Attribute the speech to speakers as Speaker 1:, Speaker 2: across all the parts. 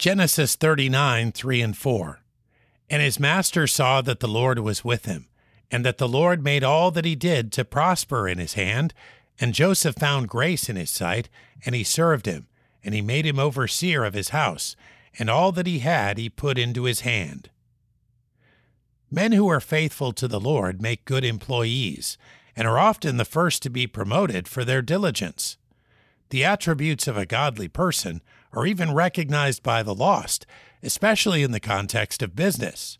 Speaker 1: Genesis 39, 3 and 4. And his master saw that the Lord was with him, and that the Lord made all that he did to prosper in his hand. And Joseph found grace in his sight, and he served him, and he made him overseer of his house, and all that he had he put into his hand. Men who are faithful to the Lord make good employees, and are often the first to be promoted for their diligence. The attributes of a godly person are even recognized by the lost, especially in the context of business.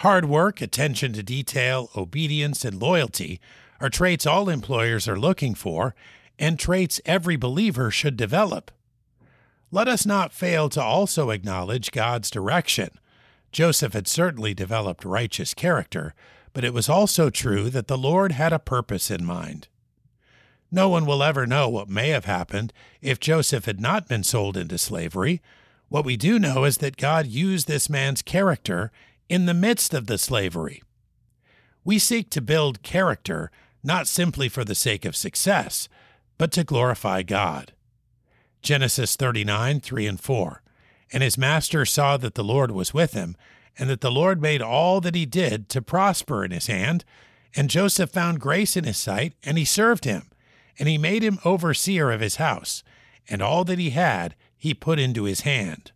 Speaker 1: Hard work, attention to detail, obedience, and loyalty are traits all employers are looking for, and traits every believer should develop. Let us not fail to also acknowledge God's direction. Joseph had certainly developed righteous character, but it was also true that the Lord had a purpose in mind. No one will ever know what may have happened if Joseph had not been sold into slavery. What we do know is that God used this man's character in the midst of the slavery. We seek to build character not simply for the sake of success, but to glorify God. Genesis 39, 3 and 4. And his master saw that the Lord was with him, and that the Lord made all that he did to prosper in his hand. And Joseph found grace in his sight, and he served him. And he made him overseer of his house, and all that he had he put into his hand.